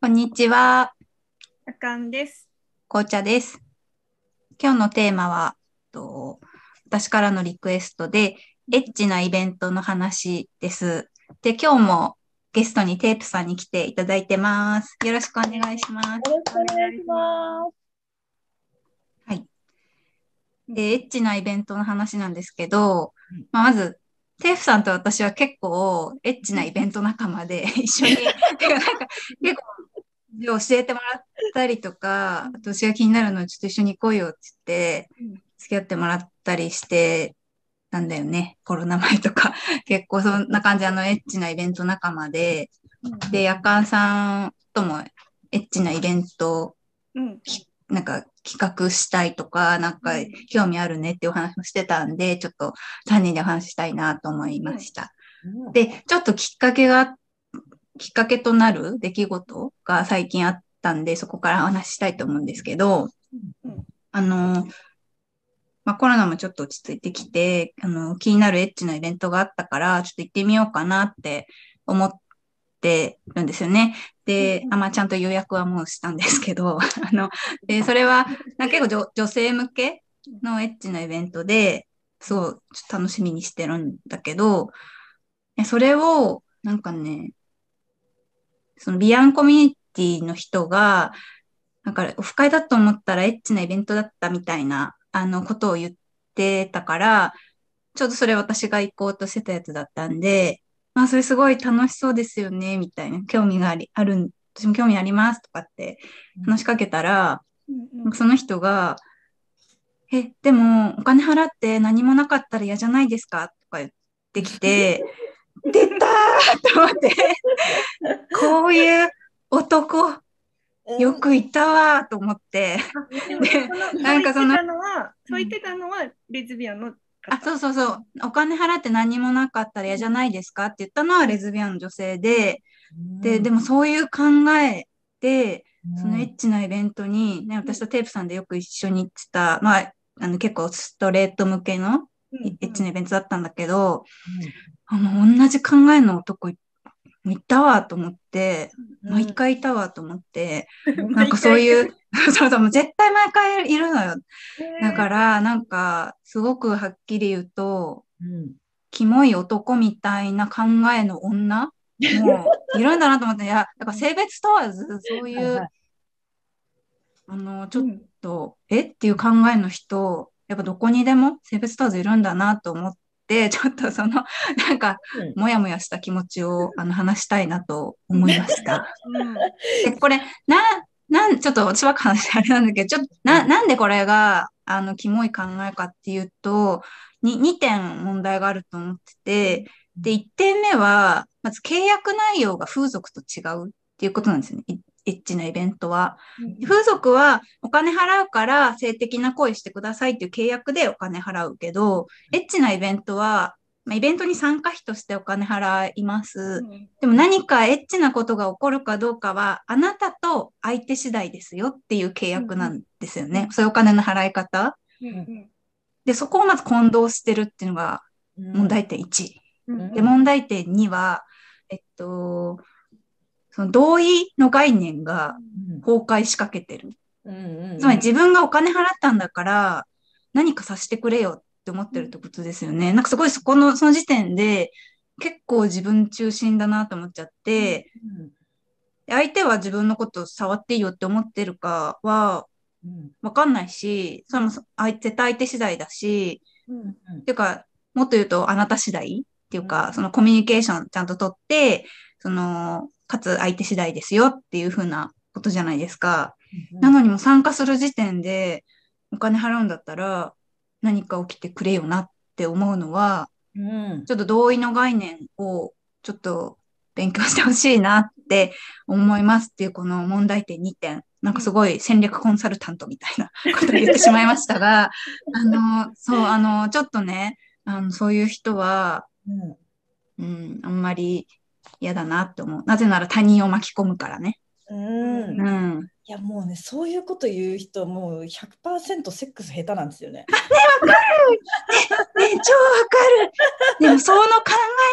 こんにちは、あかんです。紅茶です。今日のテーマは、と私からのリクエストで、エッチなイベントの話です。で、今日もゲストにテープさんに来ていただいてます。よろしくお願いします。よろしくお願いします。はい。で、エッチなイベントの話なんですけどうん、まあ、まず、テープさんと私は結構エッチなイベント仲間で一緒に、て かなんか結構教えてもらったりとか、私が気になるのをちょっと一緒に来いよって言ってうん、付き合ってもらったりしてたんだよね。コロナ前とか。結構そんな感じ、あのエッチなイベント仲間で、で、夜間さんともエッチなイベントうん。なんか企画したいとか、なんか興味あるねっていうお話もしてたんで、ちょっと3人でお話ししたいなと思いました。で、ちょっときっかけが、きっかけとなる出来事が最近あったんで、そこからお話ししたいと思うんですけど、うんあの、まあ、コロナもちょっと落ち着いてきて、あの、気になるエッチなイベントがあったから、ちょっと行ってみようかなって思ってるんですよね。で、あ、まあ、ちゃんと予約はもうしたんですけど、あの、で、それは、な結構女女性向けのエッチなイベントで、すごいちょっと楽しみにしてるんだけど、それを、なんかね、そのビアンコミュニティの人が、なんかオフ会だと思ったらエッチなイベントだったみたいな、あの、ことを言ってたから、ちょうどそれ私が行こうとしてたやつだったんで、まあ、それすごい楽しそうですよね、みたいな、興味があり、あるん、私も興味ありますとかって話しかけたら、うん。その人が、え、でも、お金払って何もなかったら嫌じゃないですか？とか言ってきて、出たー。と思って、こういう男、よくいたわー。と思って、でなんかそのそう言ってたのは、そう言ってたのはレズビアンのあ、方。そうそうそう、お金払って何もなかったら嫌じゃないですかって言ったのはレズビアンの女性で、で、でもそういう考えで、そのエッチなイベントに、ね、私とテープさんでよく一緒に行ってた、まあ、あの結構ストレート向けのうんエッチなイベントだったんだけど、あの、同じ考えの男いいたわと思って、毎回いたわと思って、なんかそういう、そうそう、絶対毎回いるのよ。だから、なんか、すごくはっきり言うと、うん。キモい男みたいな考えの女もういるんだなと思って、いや、だから性別問わず、そういはいはう、あの、ちょっうんと、え？っていう考えの人、やっぱどこにでも性別問わずいるんだなと思って、ちょっとその、なんか、うんもやもやした気持ちをあの話したいなと思いました。うんで、これ、な、なん、ちょっと私ばっか話あれなんだけど、ちょっと、な、なんでこれが、あの、キモい考えかっていうと、に、2点問題があると思ってて、で、1点目は、まず契約内容が風俗と違うっていうことなんですよね。いエッチなイベントは。風俗はお金払うから性的な行為してくださいっていう契約でお金払うけど、エッチなイベントは、まあ、イベントに参加費としてお金払います。でも何かエッチなことが起こるかどうかは、あなたと相手次第ですよっていう契約なんですよね。うんそういうお金の払い方。うんで、そこをまず混同してるっていうのがうん問題点1。うんで、問題点2は、えっと、その同意の概念が崩壊しかけてる。つまり自分がお金払ったんだから、何かさせてくれよって思ってるってことですよね。なんかすごいそこの、その時点で、結構自分中心だなと思っちゃって、うんで相手は自分のことを触っていいよって思ってるかはうん。わかんないし、それも相手、絶対相手次第だし、うんっていうか、もっと言うとあなた次第っていうか、そのコミュニケーションちゃんと取って、その、かつ相手次第ですよっていうふうなことじゃないですか。うんなのにもう参加する時点でお金払うんだったら何か起きてくれよなって思うのは、うんちょっと同意の概念をちょっと勉強してほしいなって思いますっていうこの問題点2点。なんかすごい戦略コンサルタントみたいな ことを言ってしまいましたが、あの、そう、あの、ちょっとね、あの、そういう人は、うんうん、あんまり嫌だなって思う。なぜなら他人を巻き込むからね。うんうん。いやもうねそういうこと言う人もう100%セックス下手なんですよね。ね、超わかる。でも、その考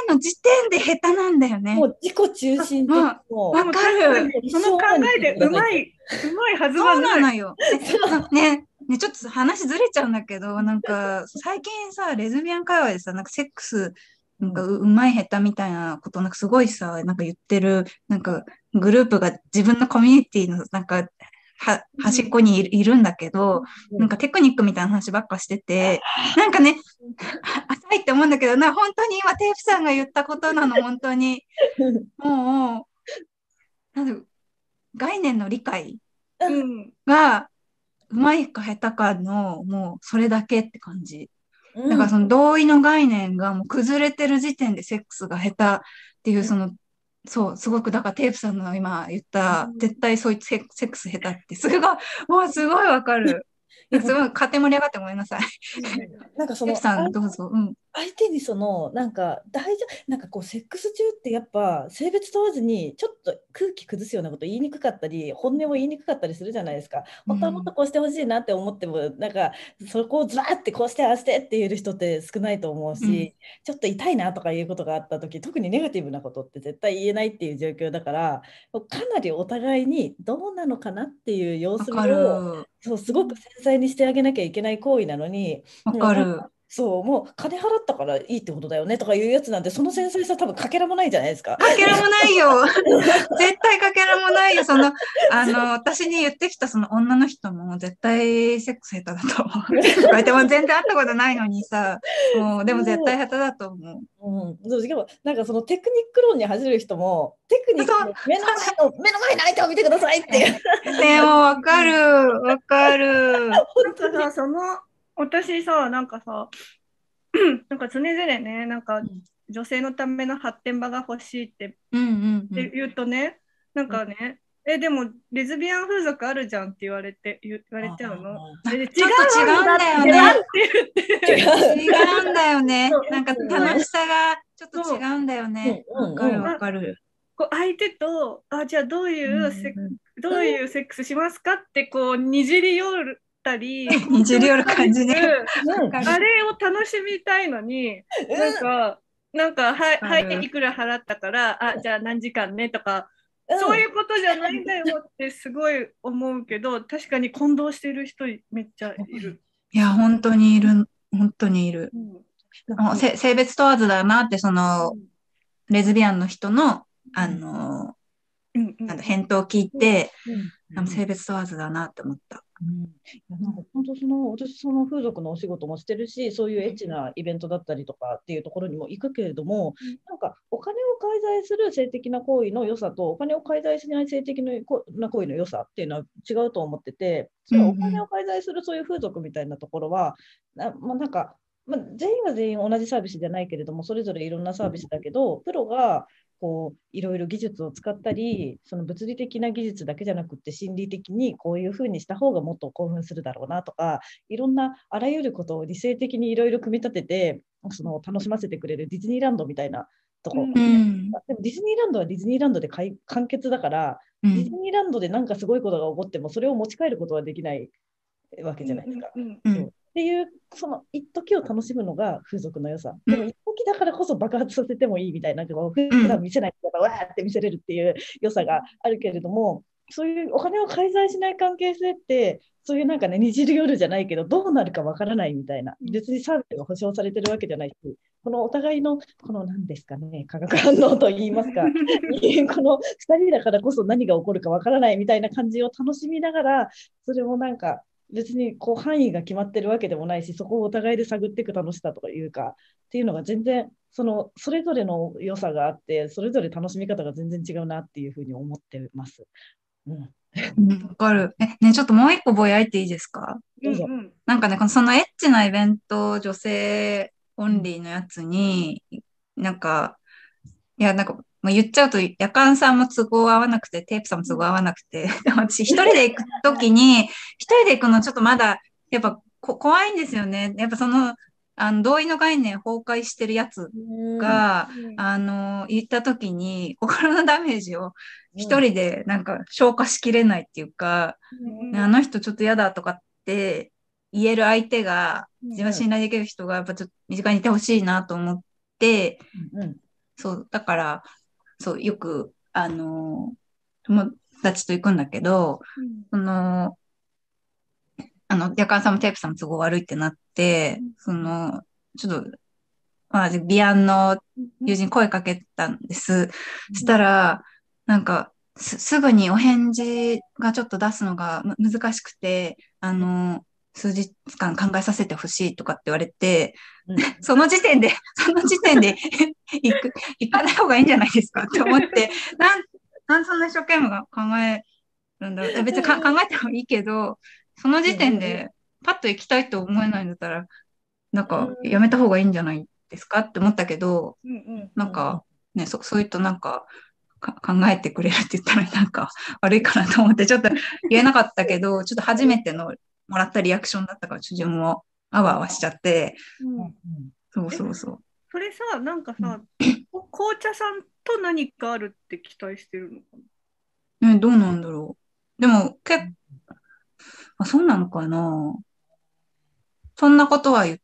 えの時点で下手なんだよねも。う自己中心的うんかる。その考えでうまい、うまいはずそうはな。ないのよ。ね、ね、ちょっと話ずれちゃうんだけど、なんか、最近さ、レズビアン会話でさ、なんかセックス、なんかううまい下手みたいなこと、なんかすごいさ、なんか言ってる、なんかグループが自分のコミュニティの、なんか、は、端っこにいるんだけど、なんかテクニックみたいな話ばっかしてて、なんかね、浅いって思うんだけどな、本当に今テープさんが言ったことなの、本当に。もう、なん概念の理解うん。が、うまいか下手かの、もうそれだけって感じ。うんだからその同意の概念がもう崩れてる時点でセックスが下手っていう、その、そう、すごく、だからテープさんの今言った、絶対そういうセッセックス下手って、すごい、も うすごいわかる。すごい、勝手に盛り上がってごめんなさい。なんかそのテープさん、どうぞ。うん。相手にそのなんか大丈夫？なんかこうセックス中ってやっぱ性別問わずにちょっと空気崩すようなこと言いにくかったり本音も言いにくかったりするじゃないですか本当はもっとこうしてほしいなって思っても、なんかそこをズバーってこうしてああしてって言える人って少ないと思うし、うんちょっと痛いなとかいうことがあった時特にネガティブなことって絶対言えないっていう状況だからかなりお互いにどうなのかなっていう様子をる。そうすごく繊細にしてあげなきゃいけない行為なのに。わかる。そう、もう金払ったからいいってことだよねとかいうやつなんて、その繊細さ多分かけらもないじゃないですか。かけらもないよ。絶対かけらもないよ。その、あの、私に言ってきたその女の人も絶対セックス下手だと思う。とか言っても全然会ったことないのにさ、もう、でも絶対下手だと思う。うん、しかもなんかそのテクニック論に走る人もテクニックの目の前の目の前の相手を見てくださいって。でも、わかる。わかる。なんかさ、その、私さ、なんかさ、なんか常々ね、なんかん女性のための発展場が欲しいってうんうんうん。言うとね、なんかね、え、でもレズビアン風俗あるじゃんって言われて、言言われちゃうの？で違ちょっと違うんだよねって言って。違う。違うんだよね。なんか楽しさがちょっと違うんだよね。うんわかるわかる。こう相手と、あ、じゃあどういうセ、うんうんどういうセックスしますかってこうにじり寄ったり、にじり寄る感じね。うん。あれを楽しみたいのに、なんか、なんか、はい、はい、いくら払ったから、あ、じゃあ何時間ねとか、うん。そういうことじゃないんだよってすごい思うけど、確かに混同してる人めっちゃいる。いや、本当にいる。本当にいる。うん。性別問わずだなって、その、レズビアンの人の、あの、うん。うん。なんだ返答を聞いて、性別問わずだなって思った。うん。いやなんか本当その私その風俗のお仕事もしてるしそういうエッチなイベントだったりとかっていうところにも行くけれども、うん。なんかお金を介在する性的な行為の良さとお金を介在しない性的な行為の良さっていうのは違うと思っててそのお金を介在するそういう風俗みたいなところは、なまあ、なんか、まあ、全員が全員同じサービスじゃないけれどもそれぞれいろんなサービスだけどプロがこういろいろ技術を使ったりその物理的な技術だけじゃなくって心理的にこういうふうにした方がもっと興奮するだろうなとかいろんなあらゆることを理性的にいろいろ組み立ててその楽しませてくれるディズニーランドみたいなとこ、うんうん。でもディズニーランドはディズニーランドでかい完結だから、うんディズ。ニーランドで何かすごいことが起こってもそれを持ち帰ることはできないわけじゃないですか。うんっていうその一時を楽しむのが風俗の良さ。うんでもだからこそ爆発させてもいいみたいな、こう普段見せないからわーって見せれるっていう良さがあるけれども、そういうお金を介在しない関係性って、そういうなんかね、にじる夜じゃないけど、どうなるかわからないみたいな、別にサービスが保証されてるわけじゃないし、このお互いの、この何ですかね、化学反応といいますか、この2人だからこそ何が起こるかわからないみたいな感じを楽しみながら、それもなんか、別にこう範囲が決まってるわけでもないし、そこをお互いで探っていく楽しさとかいうか、っていうのが全然、そのそれぞれの良さがあって、それぞれ楽しみ方が全然違うなっていうふうに思ってます。うん、うんわかる。え、ね、ちょっともう一個ぼやいていいですか？どうぞうんうんなんかね、このそのエッチなイベント、女性オンリーのやつに、なんか、いや、なんか、まあ、言っちゃうと、夜間さんも都合合わなくて、テープさんも都合合わなくて、私一人で行くときに、一人で行くのちょっとまだ、やっぱこ怖いんですよね。やっぱその、あの同意の概念崩壊してるやつうん。が、うん。あの、言った時に、心のダメージをうん。一人でなんか消化しきれないっていうか、うん。あの人ちょっと嫌だとかって言える相手が、うん。自分信頼できる人がやっぱちょっと身近にいてほしいなと思って、うんそう、だから、そう、よく、あの、友達と行くんだけど、その、あの、夜間さんもテープさんも都合悪いってなって、その、ちょっと、まあ、ビアンの友人に声かけたんです。そしたら、なんか、す、すぐにお返事がちょっと出すのがむ難しくて、あの、数日間考えさせてほしいとかって言われて、うん その時点で、その時点で 行く、行かない方がいいんじゃないですかって思って、なん、なんでそんな一生懸命が考えるんだろう。別にか考えてもいいけど、その時点でパッと行きたいと思えないんだったら、なんかうん。やめた方がいいんじゃないですかって思ったけど、なんか、ね、そ、そういうとなんか、か考えてくれるって言ったらなんか悪いかなと思ってちょっと言えなかったけど、ちょっと初めてのもらったリアクションだったから、自分もあわあわしちゃって、うん。うんそうそうそう。それさ、なんかさ、紅茶さんと何かあるって期待してるのかな？ね、どうなんだろう。でも、結構、あ、そうなのかな？そんなことは言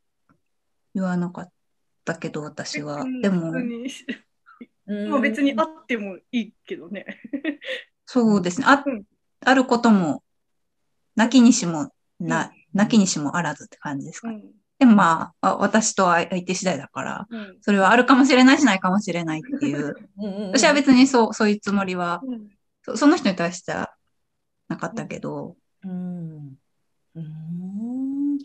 言わなかったけど、私は。でも普、通にう別にあってもいいけどね。そうですね。あうん、あることも、なきにしもな、なきにしもあらずって感じですかね。うんでもまあ、あ私と相手次第だから、うんそれはあるかもしれないしないかもしれないっていう。私は別にそう、そういうつもりは、その人に対してはなかったけど、うん。うん。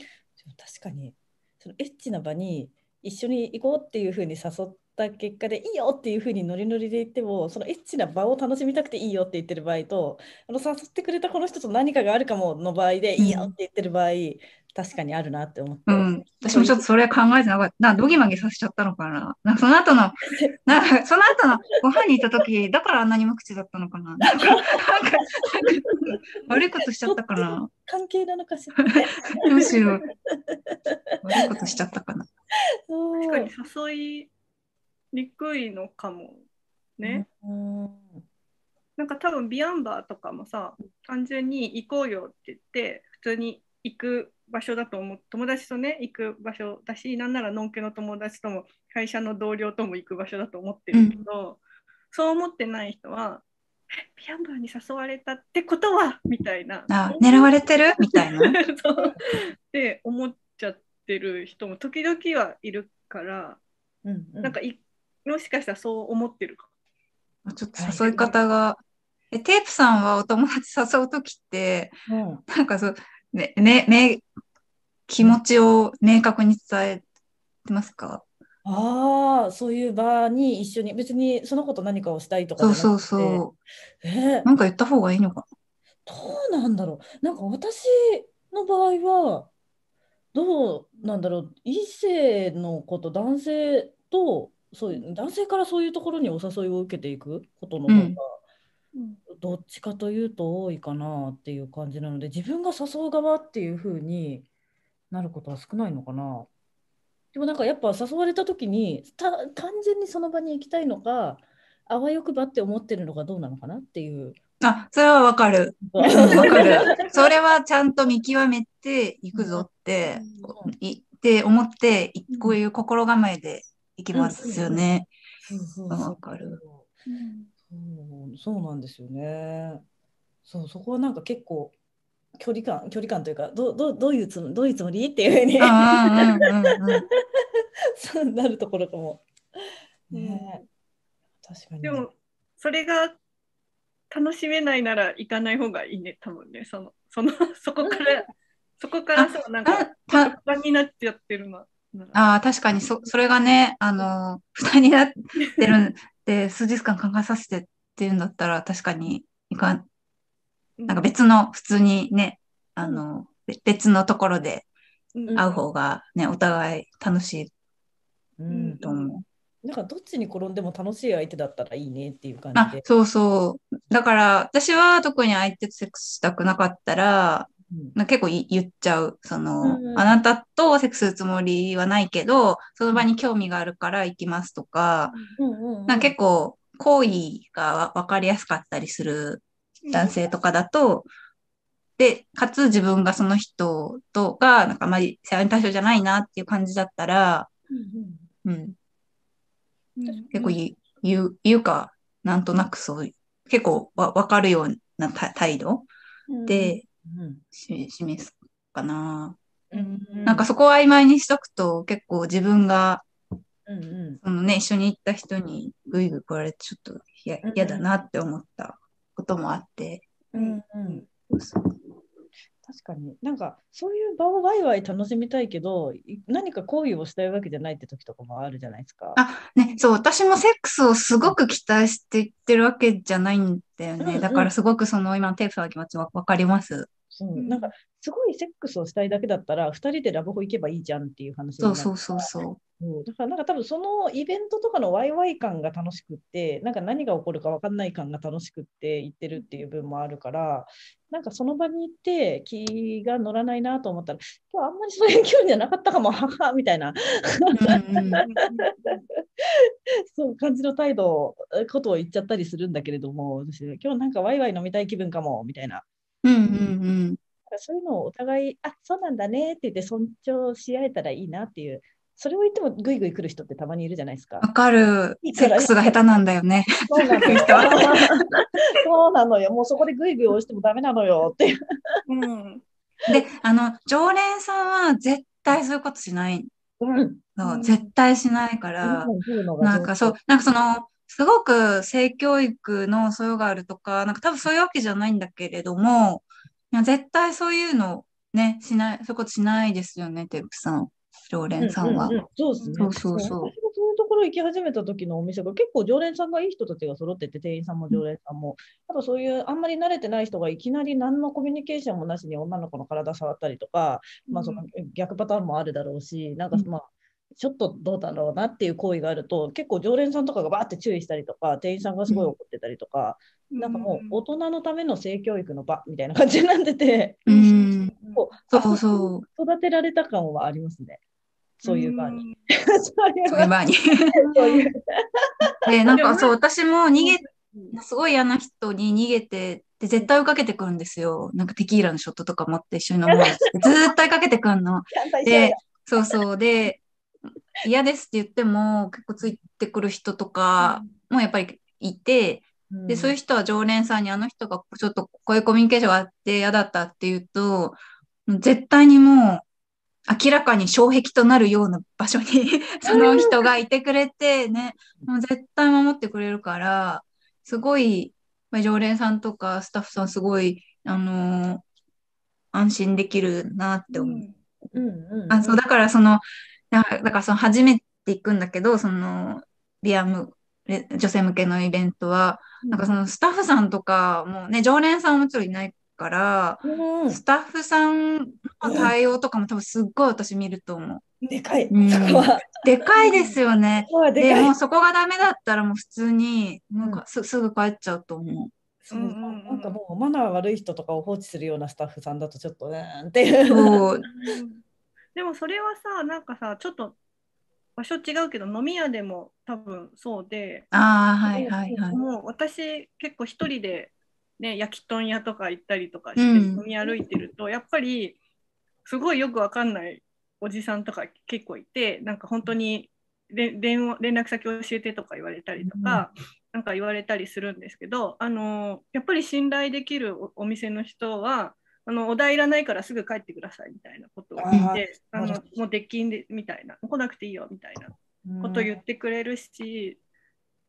確かに、そのエッチな場に一緒に行こうっていうふうに誘った結果でいいよっていうふうにノリノリで言っても、そのエッチな場を楽しみたくていいよって言ってる場合と、あの誘ってくれたこの人と何かがあるかもの場合でいいよって言ってる場合、確かにあるなって思って。うん。私もちょっとそれ考えてなかった。な、ドギマギさせちゃったのかな。なんかその後の、なんかその後のご飯に行った時、だからあんなに無口だったのかな。なんか、なんか、悪いことしちゃったかな。関係なのかしら。どうしよう。悪いことしちゃったかな。そう確かに誘いにくいのかもね。うんなんか多分ビアンバーとかもさ、単純に行こうよって言って、普通に行く場所だと思う、友達とね、行く場所だし、なんならのんけの友達とも、会社の同僚とも行く場所だと思ってるけど、そう思ってない人は、えビアンバーに誘われたってことはみたいな。あ、狙われてる？みたいな？って思っちゃってる人も時々はいるから、うんうん。なんかいもしかしたらそう思ってるかちょっと誘い方が。え、テープさんはお友達誘うときって、うん。なんかそう、ね、ね、ね、気持ちを明確に伝えてますか？ああ、そういう場に一緒に、別にその子と何かをしたいとかそうそうそう。えーなんか言った方がいいのかどうなんだろう。なんか私の場合は、どうなんだろう。異性のこと、男性と、そういう、男性からそういうところにお誘いを受けていくことの方うんが、どっちかというと多いかなっていう感じなので、自分が誘う側っていう風になることは少ないのかな。でもなんかやっぱ誘われた時に、た、単純にその場に行きたいのか、あわよくばって思ってるのがどうなのかなっていう。な。あ、それはわかる。う んわかる。それはちゃんと見極めていくぞって、いって思って、いこういう心構えでいきますよね。そうそうわそうかるそう、そうなんですよね。そう、そこはなんか結構距離感、距離感というか、どう、どう、どういうつも、どういうつもり？っていうふうに。そうなるところかも。ねえ確かに。でもそれが楽しめないなら行かない方がいいね多分ねそのその そこからそこからさなんかあた負担になっちゃってるあ、確かにそ、それがね、あの、負担になってるんで、数日間考えさせてっていうんだったら、確かにいかん、なんか別の、普通にね、あの、べ別のところでうん会う方がね、お互い楽しいうん、と思う。なんかどっちに転んでも楽しい相手だったらいいねっていう感じで、。あそうそう。だから、私は特に相手とセックスしたくなかったら、うんな結構い言っちゃう。その、うんうん。あなたとセックスするつもりはないけど、その場に興味があるから行きますとか、なんか結構、好意がわ分かりやすかったりする男性とかだと、で、かつ自分がその人とが、なんかあまり世話に対象じゃないなっていう感じだったら、うん結構言う、言う、言うか、なんとなくそういう、結構わ分かるようなた態度でうんし示すかな。なんかそこを曖昧にしとくと、結構自分が、うんうんそのね、一緒に行った人にぐいぐい来られて、ちょっと嫌だなって思ったこともあって。うんうん確かになんかそういう場をワイワイ楽しみたいけどい何か行為をしたいわけじゃないって時とかもあるじゃないですか。あ、ね、そう、私もセックスをすごく期待して言ってるわけじゃないんだようんうんね。だからすごくその今のテープさんの気持ちわわかります。そう。なんかすごいセックスをしたいだけだったら2人でラブホ行けばいいじゃんっていう話そうそうそうそう。そう。だからなんか多分そのイベントとかのワイワイ感が楽しくってなんか何が起こるか分かんない感が楽しくって言ってるっていう分もあるからなんかその場に行って気が乗らないなと思ったら今日あんまりそういう気分じゃなかったかもははみたいな。そう感じの態度ことを言っちゃったりするんだけれども私今日なんかワイワイ飲みたい気分かもみたいなうんうんそういうのをお互いあそうなんだねって言って尊重し合えたらいいなっていう。それを言ってもグイグイ来る人ってたまにいるじゃないですか。わ。かる。セックスが下手なんだよね。そうなのよ。そうなのよ。もうそこでグイグイ押してもダメなのよっていう。うん。で、あの、常連さんは絶対そういうことしないうん。の。うん。絶対しないから。なん。かそう、なん。かその、すごく性教育の素養があるとか、なんか多分そういうわけじゃないんだけれども、いや絶対そういうのね、しない、そういうことしないですよね、テープさん、常連さんは。うううそうですね。そうそうそう私もそういうところ行き始めた時のお店が結構常連さんがいい人たちが揃ってて、店員さんも常連さんも。あとそういうあんまり慣れてない人がいきなり何のコミュニケーションもなしに女の子の体触ったりとか、まあその逆パターンもあるだろうし、なんかうんまあ、ちょっとどうだろうなっていう行為があると、結構常連さんとかがバーって注意したりとか、店員さんがすごい怒ってたりとか、なんかもう大人のための性教育の場みたいな感じになってて、うん。そうそう。う育てられた感はありますね。そういう場に。ん そういう場に。そういう で、なんかそう、私も逃げ、すごい嫌な人に逃げて、で、絶対追いかけてくるんですよ。なんかテキーラのショットとか持って一緒に飲もうずーっと追いかけてくるの。で、そうそう。で、嫌ですって言っても、結構ついてくる人とかもやっぱりいて、で、そういう人は常連さんにあの人がちょっとこういうコミュニケーションがあって嫌だったっていうと、絶対にもう明らかに障壁となるような場所に その人がいてくれてね、もう絶対守ってくれるから、すごい、まあ常連さんとかスタッフさんすごい、あのー安心できるなって思う。うんうん。あ、そう、だからその、だだからその初めて行くんだけど、その、ビアム、レ女性向けのイベントは、なんかそのスタッフさんとかもね、常連さんはもちろんいないから、うんスタッフさんの対応とかも多分すっごい私見ると思う。でかい。うんそこはでかいですよね。でもうそこがダメだったらもう普通に、なんかすすぐ帰っちゃうと思う。そうなんかもうマナー悪い人とかを放置するようなスタッフさんだとちょっとねーんっていう。でもそれはさなんかさちょっと場所違うけど飲み屋でも多分そうで、ああ、はいはいはい。もう私結構一人で、ね、焼き豚屋とか行ったりとかしてうん飲み歩いてると、やっぱりすごいよくわかんないおじさんとか結構いてなんか本当にで電話連絡先教えてとか言われたりとか、なんか言われたりするんですけどあのやっぱり信頼できるおお店の人はあのお題いらないからすぐ帰ってくださいみたいなことを言ってあのもう出禁でみたいな来なくていいよみたいなことを言ってくれるし、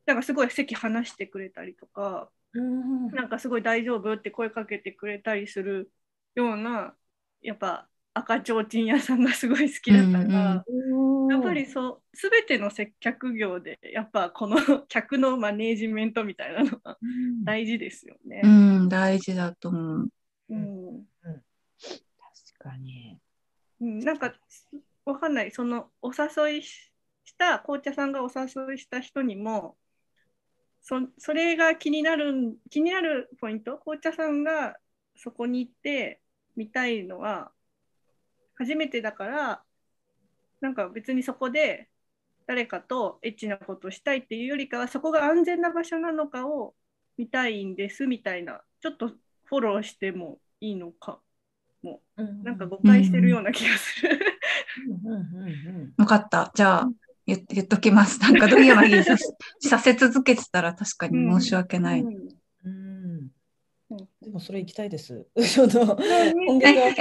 なんかすごい席離してくれたりとかうんなんかすごい大丈夫って声かけてくれたりするようなやっぱ赤ちょうちん屋さんがすごい好きだから。うんやっぱりそう全ての接客業でやっぱこの 客のマネージメントみたいなのがうん大事ですよねう。ん、大事だと思う。うん確かに。なんかわかんないそのお誘いした紅茶さんがお誘いした人にもそそれが気になる気になるポイント？紅茶さんがそこに行って見たいのは初めてだからなんか別にそこで誰かとエッチなことをしたいっていうよりかはそこが安全な場所なのかを見たいんですみたいなちょっとフォローしてもいいのかもなんか誤解してるような気がする。うんうんうんわかった。じゃあ、言言っときます。なんかドギマギさせさせ続けてたら確かに申し訳ない。うんうんうんでもそれ行きたいです。ちょっと今うん月は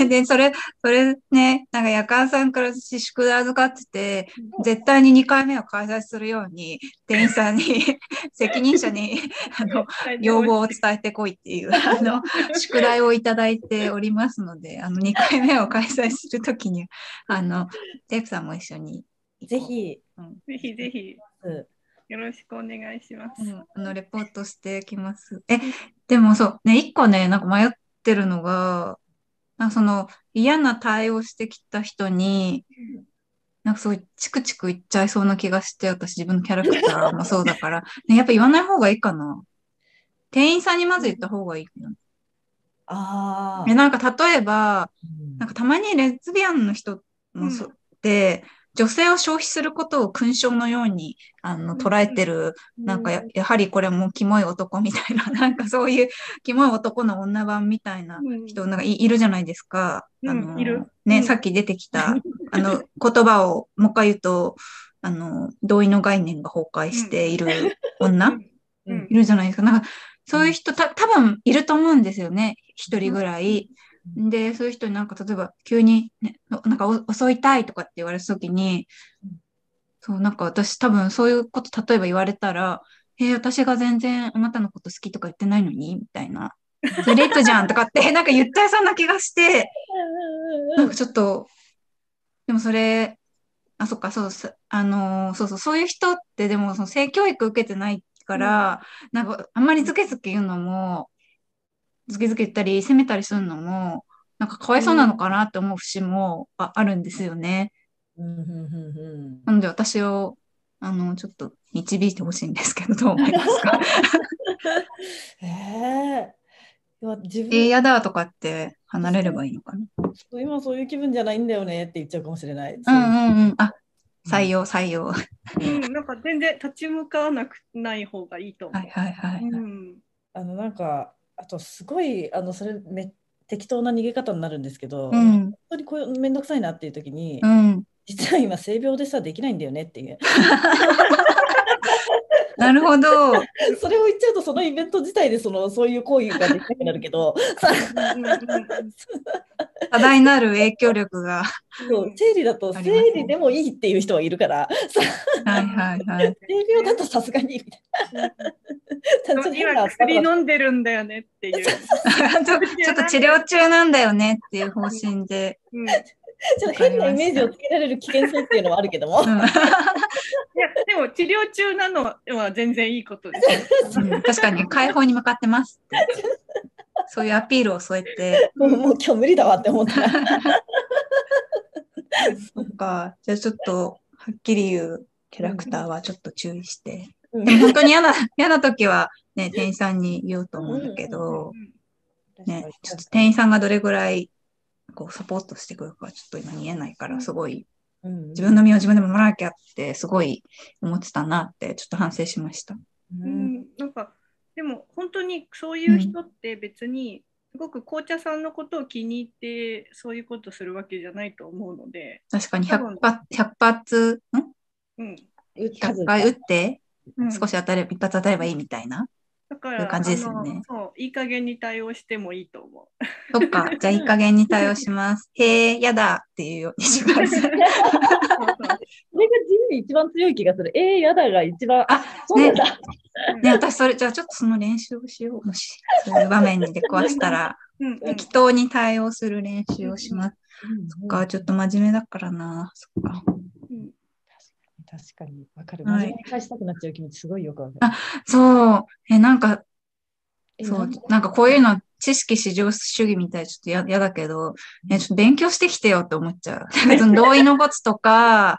え、で、それ、それね、なんか夜間さんから私宿題預かってて、絶対に2回目を開催するように、店員さんに、責任者に、あの、要望を伝えてこいっていう、あの、宿題をいただいておりますので、あの、2回目を開催するときに、あの、テープさんも一緒に行こう。ぜひ、ぜひぜひ。うん。よろしくお願いします。うん、あの、レポートしてきます。え、でもそう、ね、一個ね、なんか迷ってるのが、なんかその嫌な対応してきた人に、なんかすごいチクチク言っちゃいそうな気がして、私自分のキャラクターもそうだから、ね、やっぱ言わない方がいいかな。店員さんにまず言った方がいいな。あえ、なんか例えば、あ。なんかたまにレズビアンの人もそうで、女性を消費することを勲章のようにあの捉えてるなんかややはりこれもキモい男みたいな、なんかそういうキモい男の女版みたいなうん。人なんかいいるじゃないですか。うんあのいる。ね、うん。さっき出てきた、あの言葉をもう一回言うと、あの、同意の概念が崩壊している女、うん。いるじゃないですか。なんかそういう人た多分いると思うんですよね。一人ぐらい。で、そういう人になんか例えば急に、ね、なんかお襲いたいとかって言われた時にうん、そう、なんか私多分そういうこと例えば言われたら、えー私が全然あなたのこと好きとか言ってないのに？みたいな。それレッドじゃんとかって、なんか言っちゃいそうな気がして、なんかちょっと、でもそれ、あ、そっか、そうす、あのーそうそう、そういう人ってでもその性教育受けてないから、なんかあんまりズケズケ言うのも、ズケズケ言ったり責めたりするのも、なんかかわいそうなのかなって思う節もああるんですよね。うんうんうんうんなので私を、あの、ちょっと導いてほしいんですけど、どう思いますか？へ え。いや自分えー、やだとかって離れればいいのかな？今そういう気分じゃないんだよねって言っちゃうかもしれない。うんうんうん。あ、採用、採用。はうん、なんか全然立ち向かわなくない方がいいと思う。いはいはい。うんあのなんかあとすごいあのそれめ適当な逃げ方になるんですけど、う本ん。当にこうめんどくさいなっていう時に、うん。実は今性病でさできないんだよねっていう なるほど。それを言っちゃうとそのイベント自体でそのそういう行為ができなくなるけど多大なる影響力が。そう生理だと生理でもいいっていう人はいるからさはいはいはい。性病だとさすがに 今薬飲んでるんだよねっていう。ちょっと治療中なんだよねっていう方針で。うん、い ちょっと変なイメージをつけられる危険性っていうのはあるけども、うん やでも治療中なのは全然いいことですよ。うん確かに解放に向かってますって。そういうアピールを添えて。もうもう今日無理だわって思った。そっか。じゃあちょっと、はっきり言うキャラクターはちょっと注意して。うんでも本当に嫌な、嫌な時はね、店員さんに言おうと思うんだけど、ね、ちょっと店員さんがどれぐらい、こう、サポートしてくるかはちょっと今見えないから、すごい、うん自分の身を自分で守らなきゃって、すごい思ってたなって、ちょっと反省しました。ううん。ん、なんかでも本当にそういう人って別にすごく紅茶さんのことを気に入ってそういうことするわけじゃないと思うので、確かに多分100発、100発、ん？うん、?100 回打って、うん。少し当たれば、一発当たればいいみたいな。だからそういう感じですよねそういい加減に対応してもいいと思う。そっか、じゃあいい加減に対応します。へえ、やだっていうようにします。それが人に一番強い気がする。えー、やだが一番。あ、そうだ。ね、私それ、じゃあちょっとその練習をしよう。もし、そういう場面に出くわしたら、うんうん適当に対応する練習をします。そっか、うんちょっと真面目だからな。そっか。うん確かに、わかる。はい真面目に返したくなっちゃう気持ちすごいよくわかる。そう。え、なんか、えそうなんかこういうの、知識至上主義みたいちょっとや嫌だけど、え、ちょっと勉強してきてよって思っちゃう。その同意のコツとか、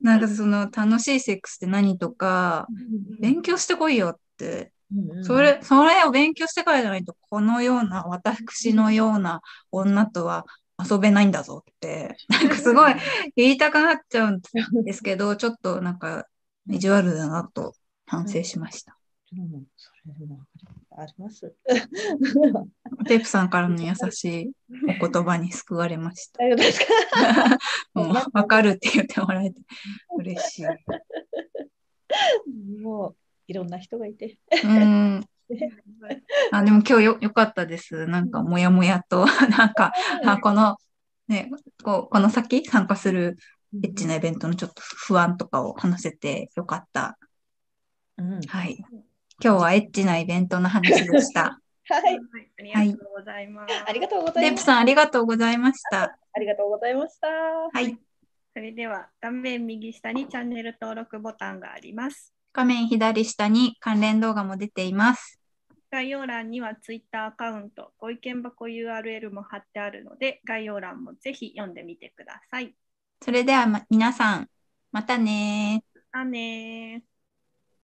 なんかその楽しいセックスって何とか、勉強してこいよってそれ、それを勉強してからじゃないと、このような、私のような女とは遊べないんだぞって、なんかすごい言いたくなっちゃうんですけど、ちょっとなんか、意地悪だなと反省しました。うんそれでもあります。テープさんからの優しいお言葉に救われました。大丈夫ですか もうわかるって言ってもらえて嬉しい。もういろんな人がいて。うん。あ、でも今日よ、よかったです。なんか、もやもやと、なんか、あこの、ね、こう、この先参加するエッチなイベントのちょっと不安とかを話せてよかった。うんはい。今日はエッチなイベントの話でした。はい。はい、ありがとうございます。ありがとうございます。テープさんありがとうございました。ありがとうございました。はい。それでは画面右下にチャンネル登録ボタンがあります。画面左下に関連動画も出ています。概要欄には Twitter アカウント、ご意見箱 URL も貼ってあるので、概要欄もぜひ読んでみてください。それではま皆さん、またねー。あねー。